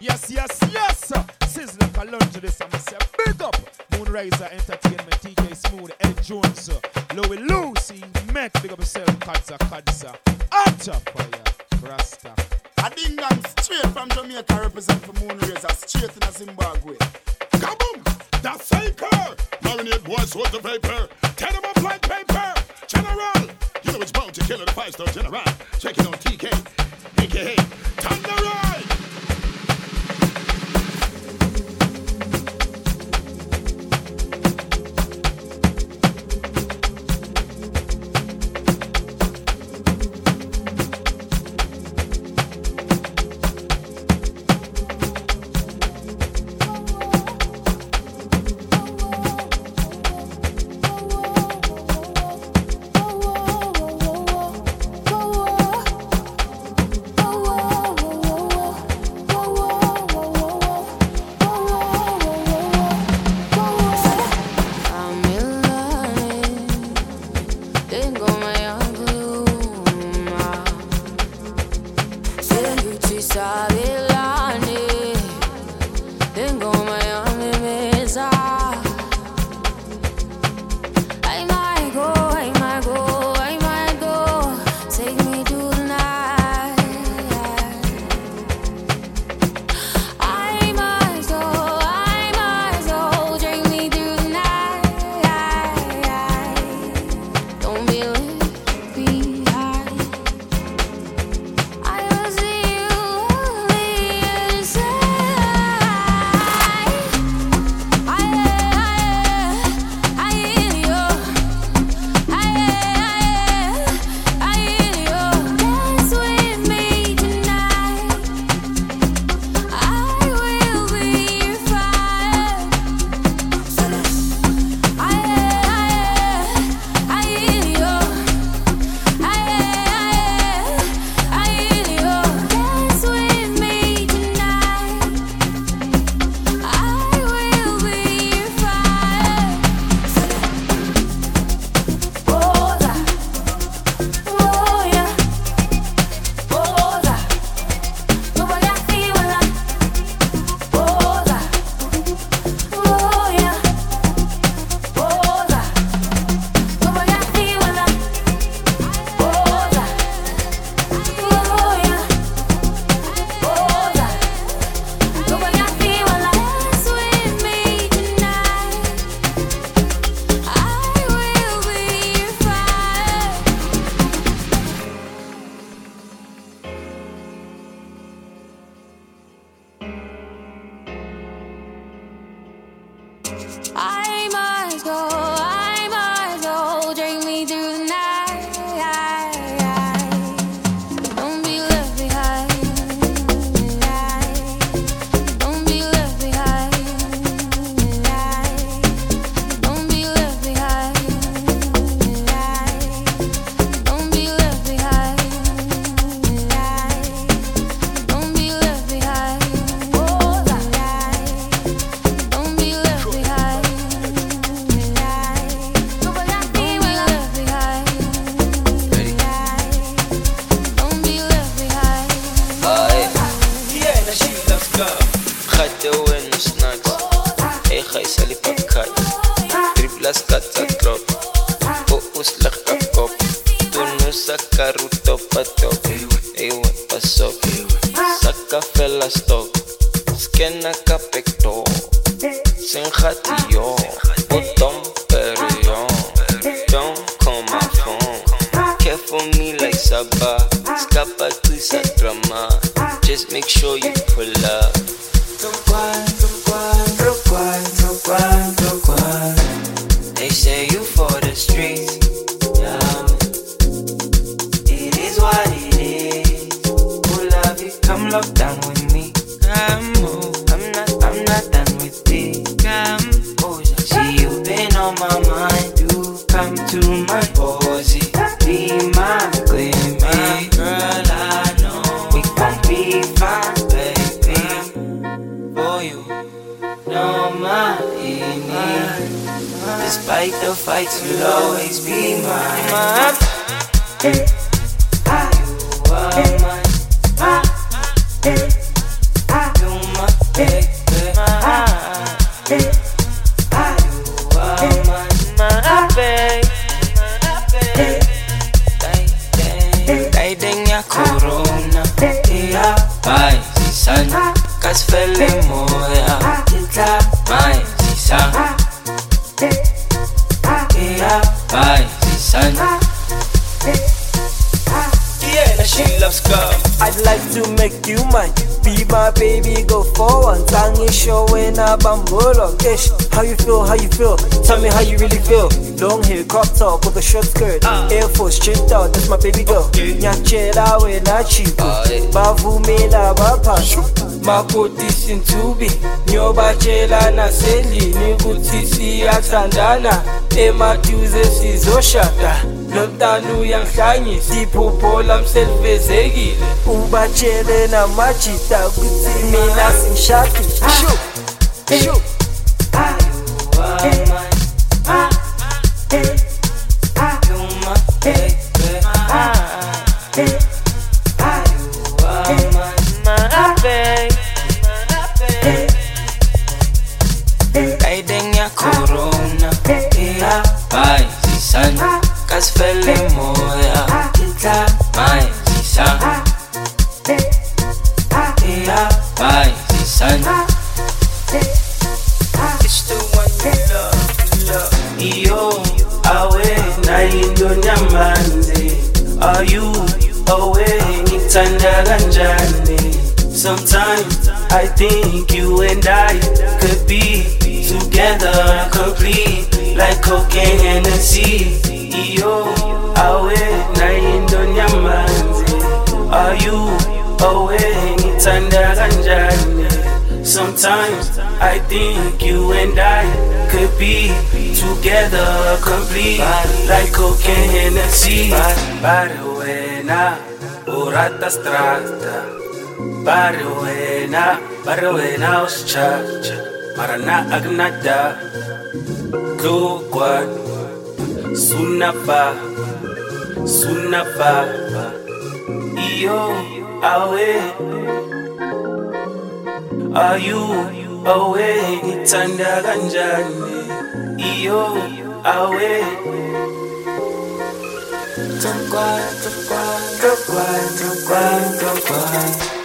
Yes, yes, yes. Sizzler Kalonji, this I'm say big up. Moonriser Entertainment, TK Smooth, Ed Jones, Louie Lucy, Met, big up yourself, Kadza Kadza. Atta fire, Rasta. A ding dong straight from Jamaica represent for Moonraiser, straight in Zimbabwe. Kaboom! The faker! Marinate boys with the paper. Tear them up like paper! General! You know it's bound to kill the five-star general. Check it on TK, aka Thunder Ride! Make you mine. Be my baby, go for one. forward. Tangi showing a bambola. Ish, how you feel, how you feel? Tell me how you really feel. Long hair, crop top with a short skirt. Ah. Air Force, chipped out, that's my baby girl. Nyachela we na chipo. Ah, Bavumela baphansi. Makotisi intubi Ngiyobatshela nasendlini ukuthi siyathandana Emaduze sizoshada lo mntana uyangihlanyisa iphupho lami selivezekile. Ubatshele namajita kutsi mina singishadi shu. Shu. Hey. Zisan It's the one you love, you love Iyo, oh. awe, na indo nyamanzi Are you away, ngitanda kanjani Sometimes I think you and I could be together complete like cocaine and the sea. Iyo, awe na indo nyamanzi. Are you away ngitanda kanjani? Sometimes I think you and I could be together complete like cocaine and sea. Pare wena, urata strata. Pare wena, pare wena uschacha. Marana agnada. Glugwan. Sunapa. Sunapa. Iyo, awe. Are you away? Ngithanda kanjani? Iyo, awe. Tukwan, tukwan, tukwan, tukwan, tukwan.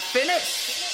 finished.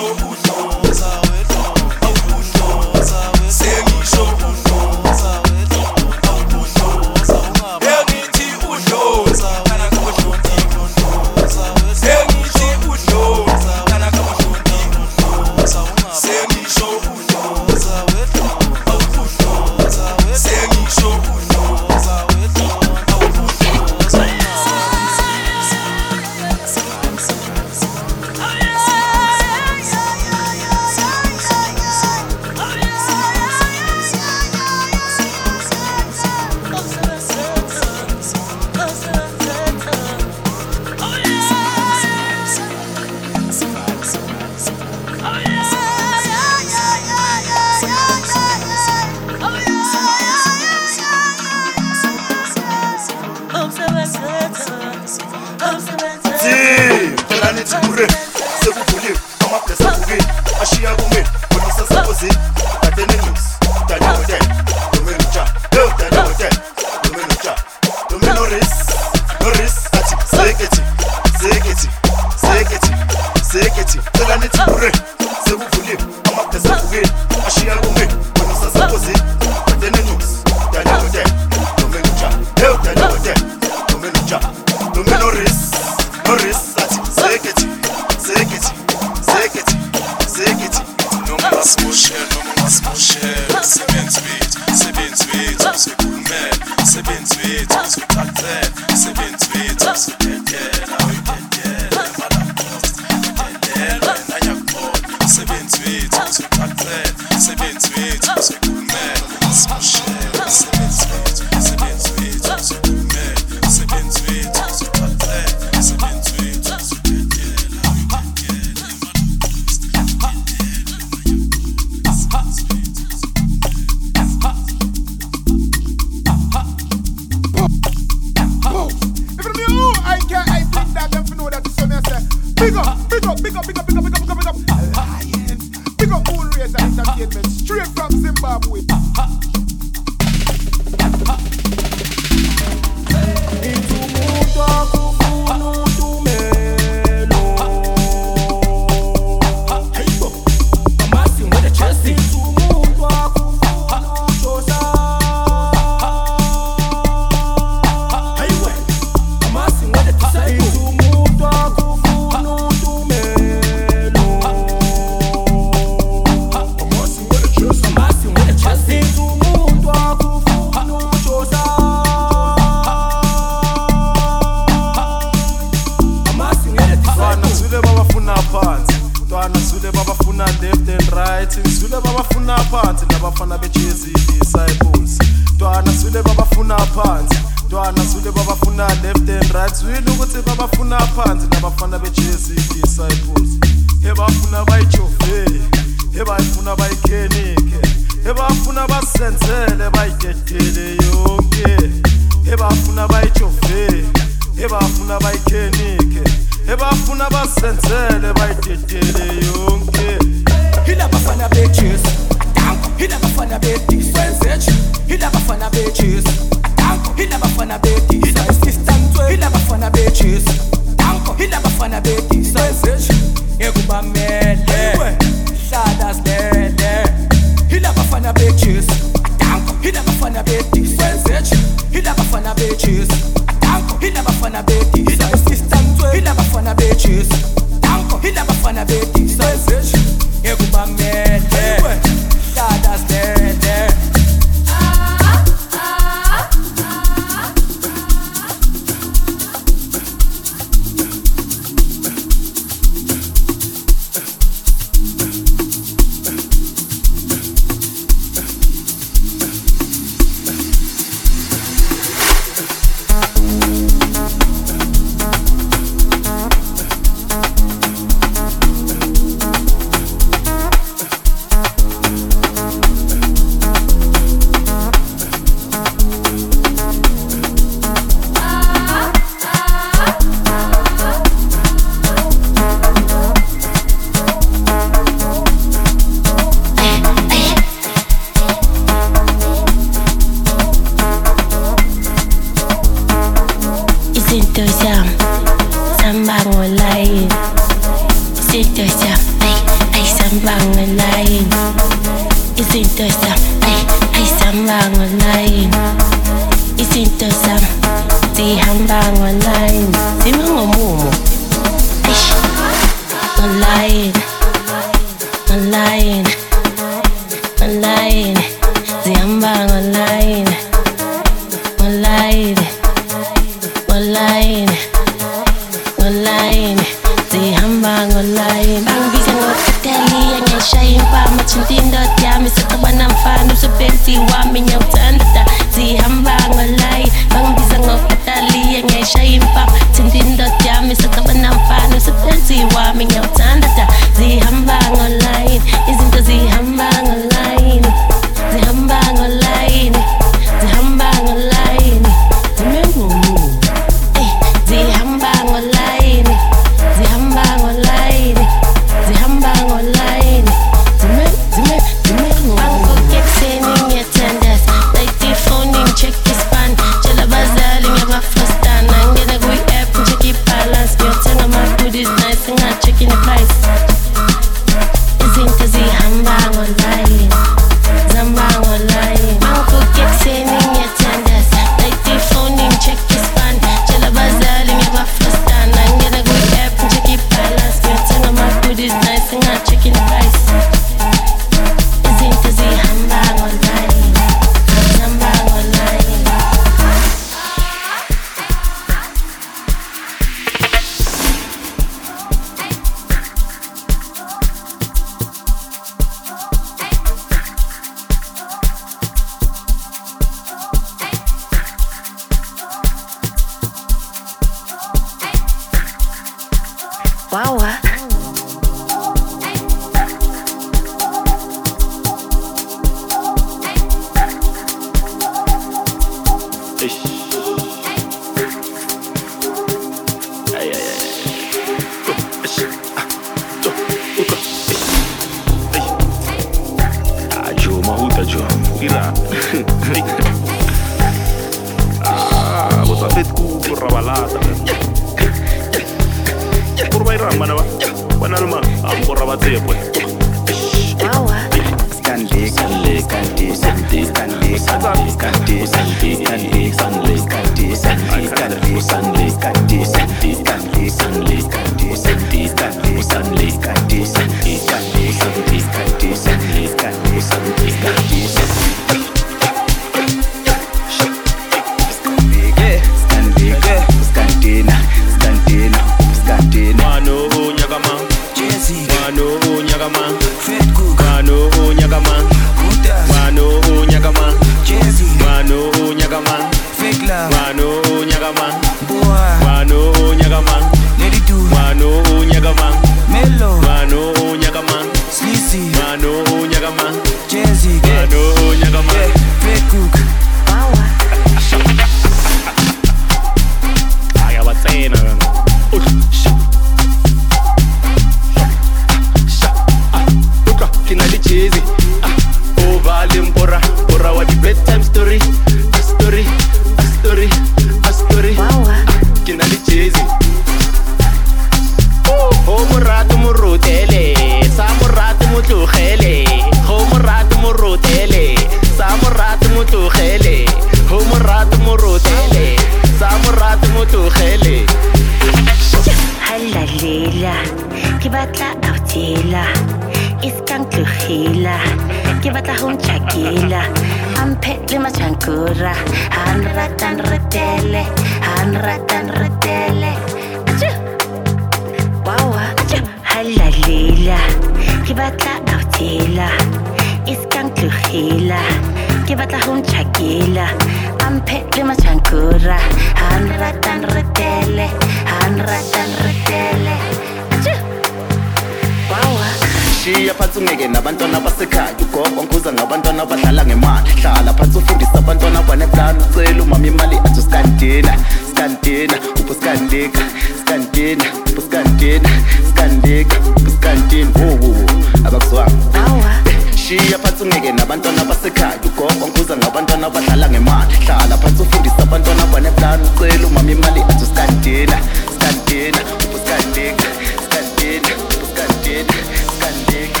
buskandeka skandena buskandena skandeka buskandeni wowowo abakuzwanga. Shiya phansi ungeke nabantwana basekhaya. Ugogo nguza ngabantwana abadlala ngemali. Hlala phansi ufundisa abantwana baneplani ucela umama imali athi skandena skandena buskandeka skandena buskandena skandeka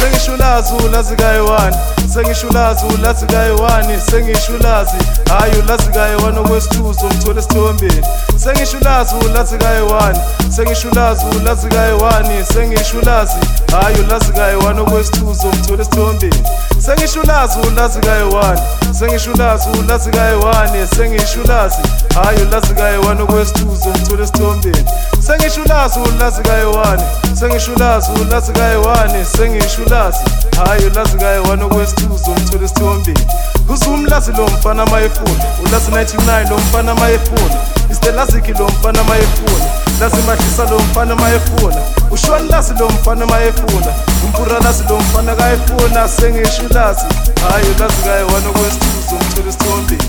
sengishulazi ulazi kayi-one sengishulazi ulazi kayi-one sengishulazi. Hhayi ulazi kayi-one okwesithuzo ngithole esithombeni sengishulazi ulazi kayi-one sengishulazi ulazi kayi-one sengishulazi. Hhayi ulazi kayi-one okwesithuzo ngithole esithombeni sengishulazi ulazi kayi-one sengishulazi ulazi kayi-one sengishulazi. Hhayi ulazi kayi-one okwesithuzo ngithole esithombeni sengishulazi ulazi kayi-one sengishulazi ulazi kayi-one sengishulazi. Hhayi ulazi kayi-one okwesithuzo ngithole esithombeni uzumlazi lo mfana mayefuna. Ulazi 99 lo mfana mayefuna. Istelaziki lo mfana mayefuna. Lazi madlisa lo mfana mayefuna. Ushwani lazi lo mfana mayefuna. Umpura lazi lo mfana kayefuna sengishulazi hhayi ulazi kayi-one okwesithuzo ngithole esithombeni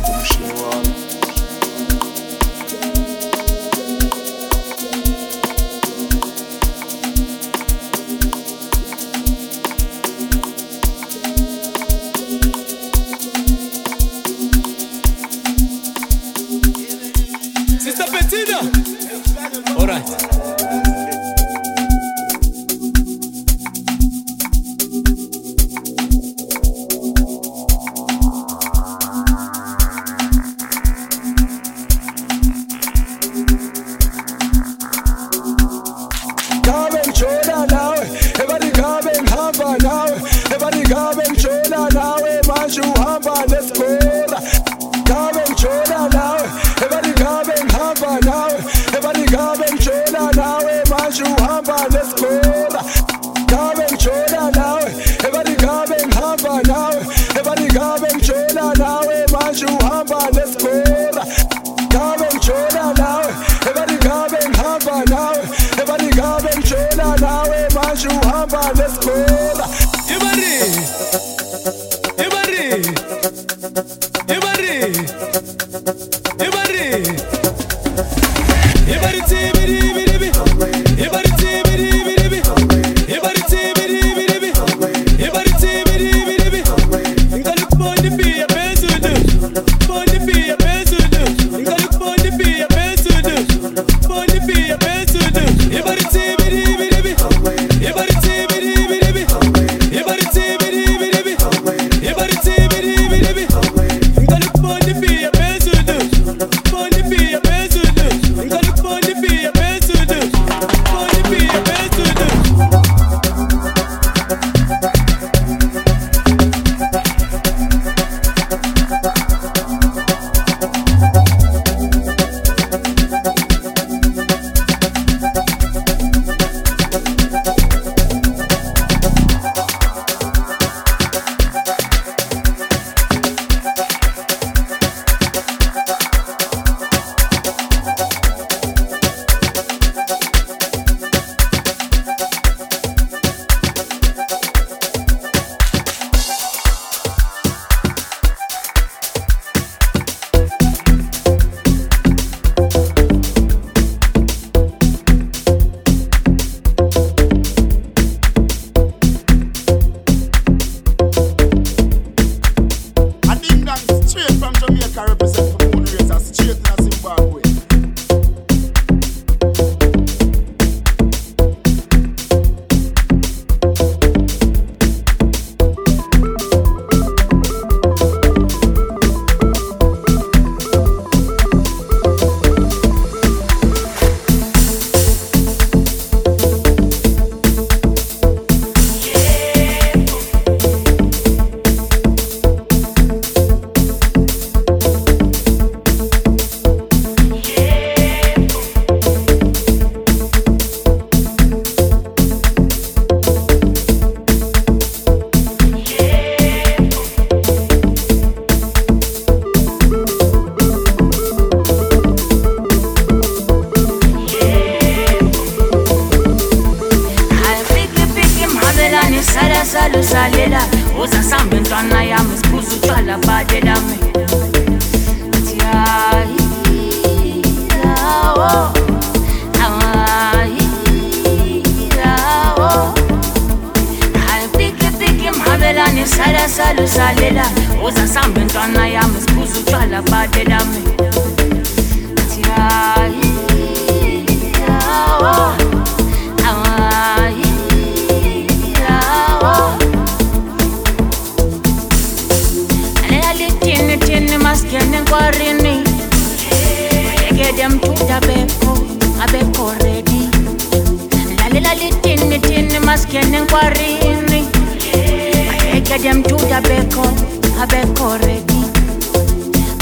abekho ready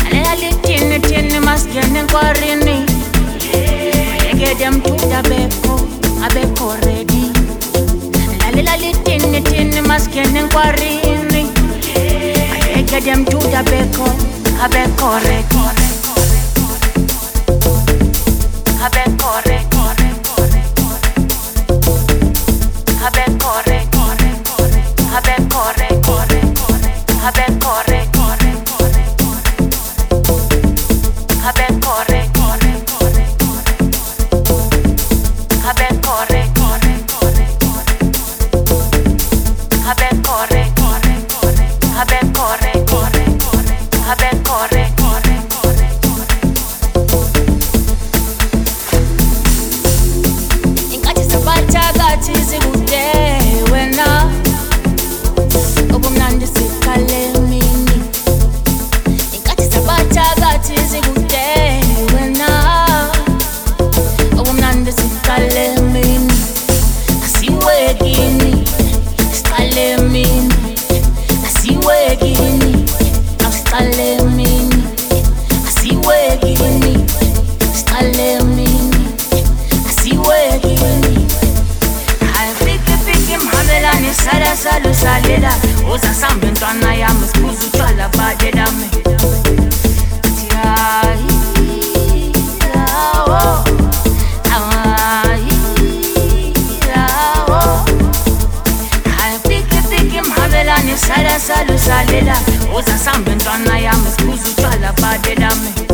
alelalitini thini masingene enkwarini malekede mthuti abekho abekho ready lalelalitini thini masingene enkwarini malekede mthuti abekho abekho ready Son I am a school to tell i'm a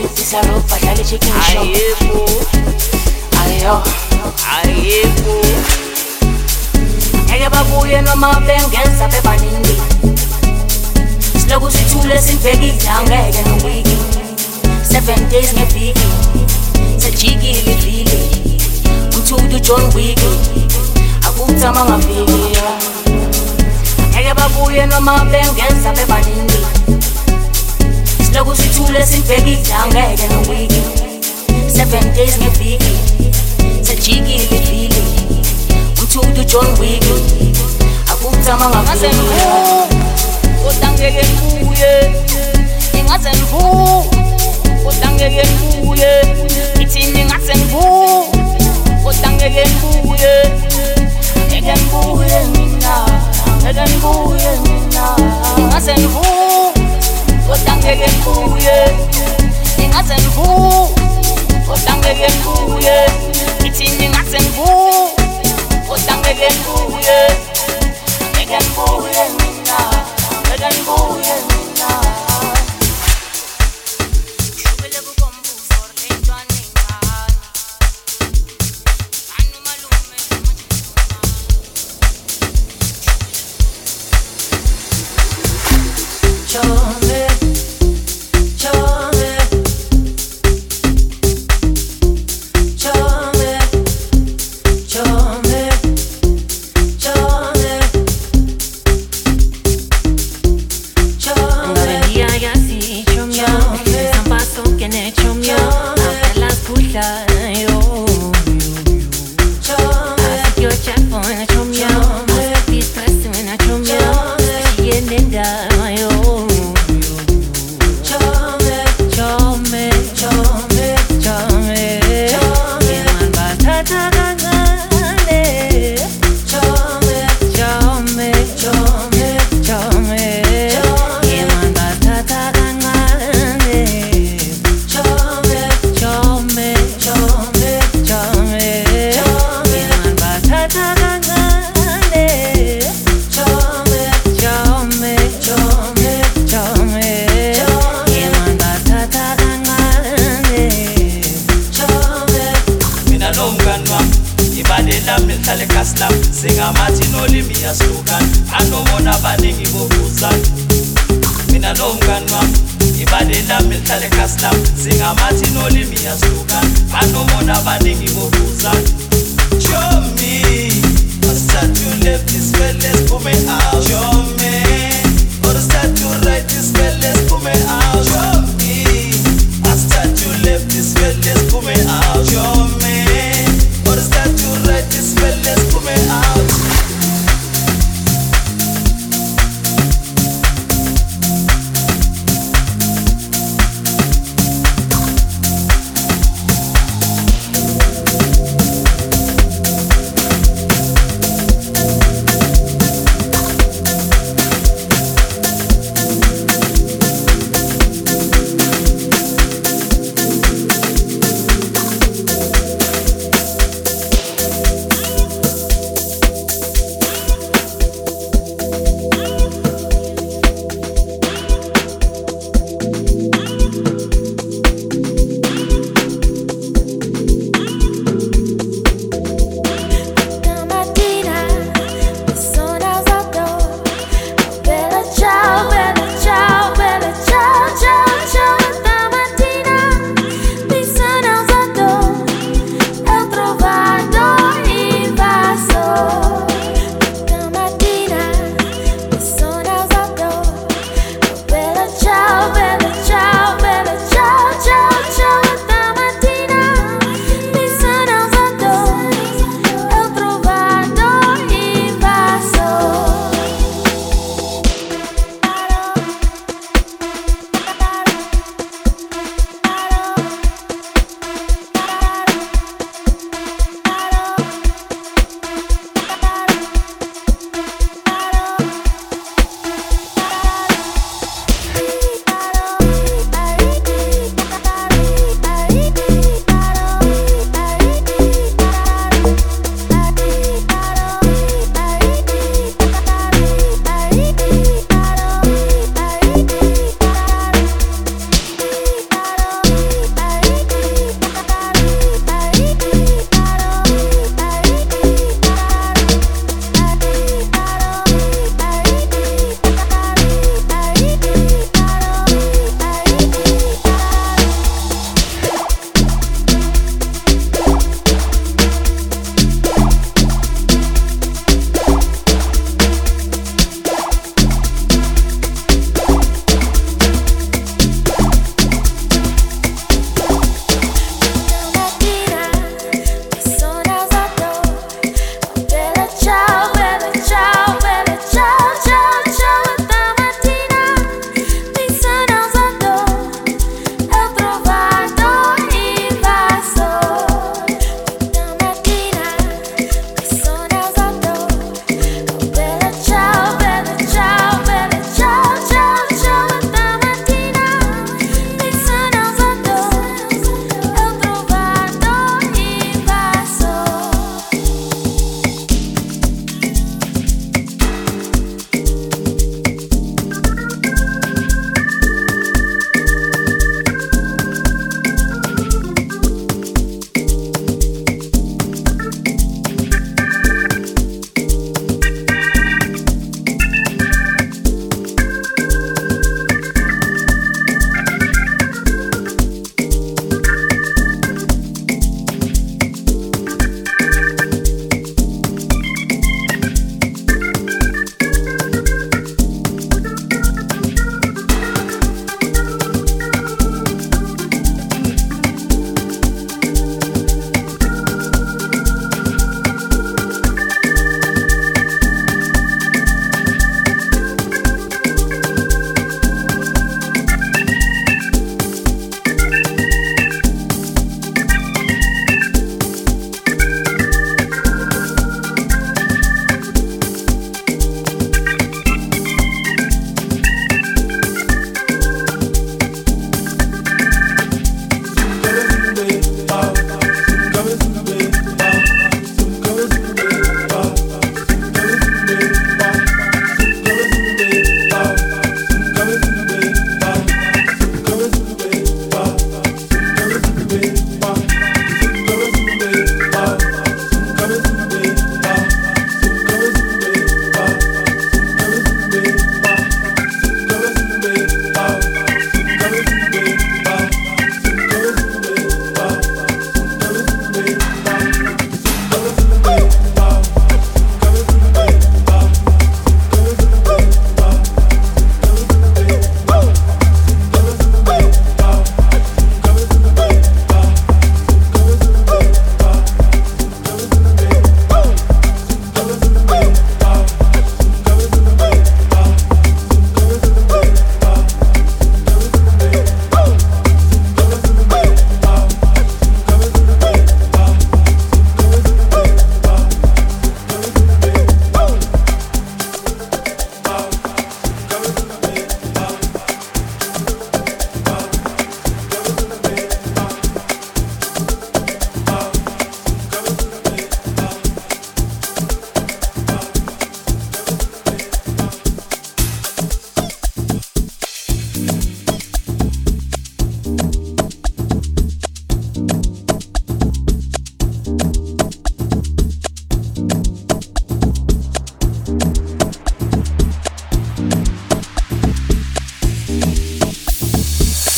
Desviste essa roupa, dá-lhe de quem Aê, pô Aê, ó Aê, pô Ngeke babuye noma bengenza bebaningi Siloku sithule sinibhekile angeke nowiki Seven days ngeviki Selijikile ivili Umthuthi uJohn Wick. Akuthama ngaviki Ngeke babuye noma bengenza bebaningi Lokhu sithule sibheke idown ngeke nowiki Seven days ngeviki Sajikile ivili Umthudu John Wick Akuthama ngavuli Kodangeke kuye Ingathi ngivu Kodangeke kuye Ithini ngathi ngivu Kodangeke kuye Ngeke ngibuye mina Ngeke ngibuye mina. Ingathi ngivu kodwa ngeke ngibuye ingaze ngivu kodwa ngeke ngibuye ngithini ngaze ngivu kodwa ngeke ngibuye ngeke ngibuye mina. Ngeke ngibuye mina Avela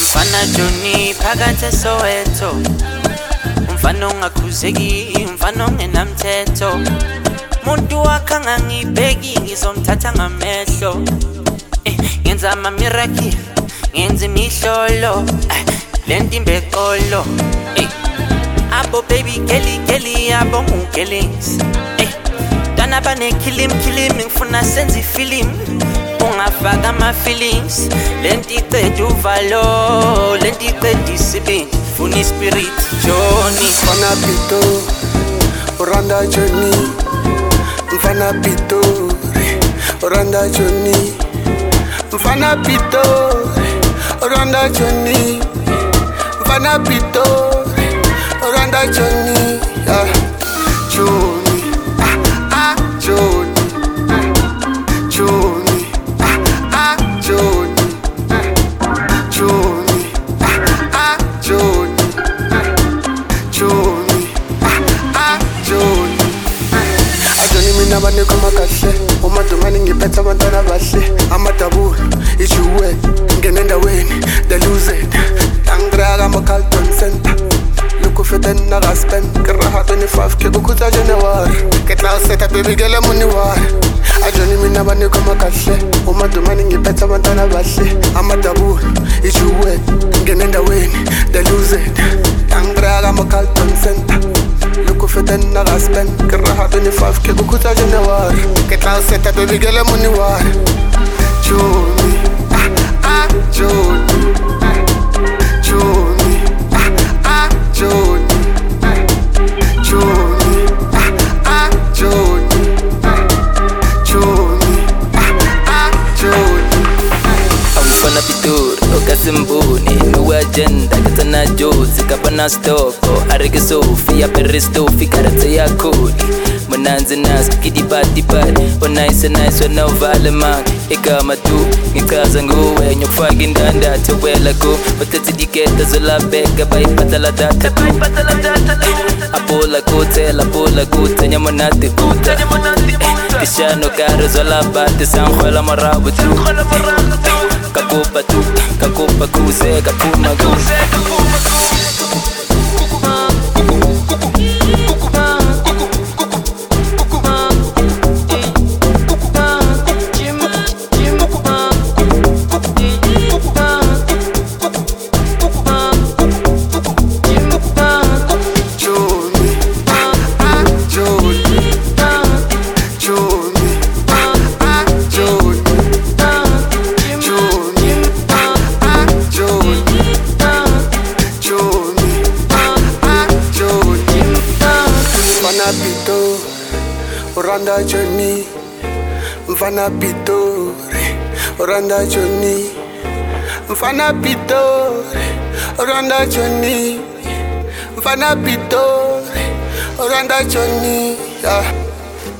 Mfana Johnny phakathi eSoweto Umfana ongakhuzeki umfana ongenamthetho. Umuntu wakha ngangibheki ngizomthatha ngamehlo. Eh, Ngenza ama miracle ngenza imihlolo. Eh, lento imbeqolo. Eh. Abo baby geli geli abo ngugelings ntwana banekhilimu khilimu ngifuna senza ifilimu. Ungafaka ama-feelings. Le nto iceda uvalo le nto iceda isibindi. Joni mfana pito uranda joni mfana pito uranda joni mfana pito uranda joni mfana pito uranda joni yeah. Kahle. Umadumane ngiphethe abantwana bahle. Amadabula ijuwe ngene endaweni deluzed angiraka ama-Carlton center. Lukufete nakaspen ke raha 25 ke kukhutsa january ke tla o setha baby ke lemuniwari ajoni mina banikoma kahle. Umadumane ngiphethe abantwana bahle. Amadabula ijuwe ngene endaweni deluzed angiraka ama-Carlton center lukufete nakaspen ke raha 25 ke kukhutsa january ke tla o setha baby ke lemuniwari joni ah, ah, joni joni ah, ah, joni ah, ah, joni joni ah, ah, joni. Awufana pitori okasimbuni miwajenda katsana jozi kapana stoko. Arekisofi yaperistofi karatse yakuni munanzi naso kidibadibadi onaisenaiso nauvalemak igama tu ngichaza nguwe nyokufaka indandatho welako bathetsidiketa zolabeka bayibhataladatha apula kutse lapula kutse nyamonati uta. Nyamonate kuta kishano kare zolabate sankhwela marabu tu. Kakupa tu kakupa kuse kapuma kuse joni mfana pitori uranda joni mfana pitori uranda joni mfana pitori uranda joni yeah.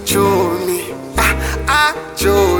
joni ah, ah, joni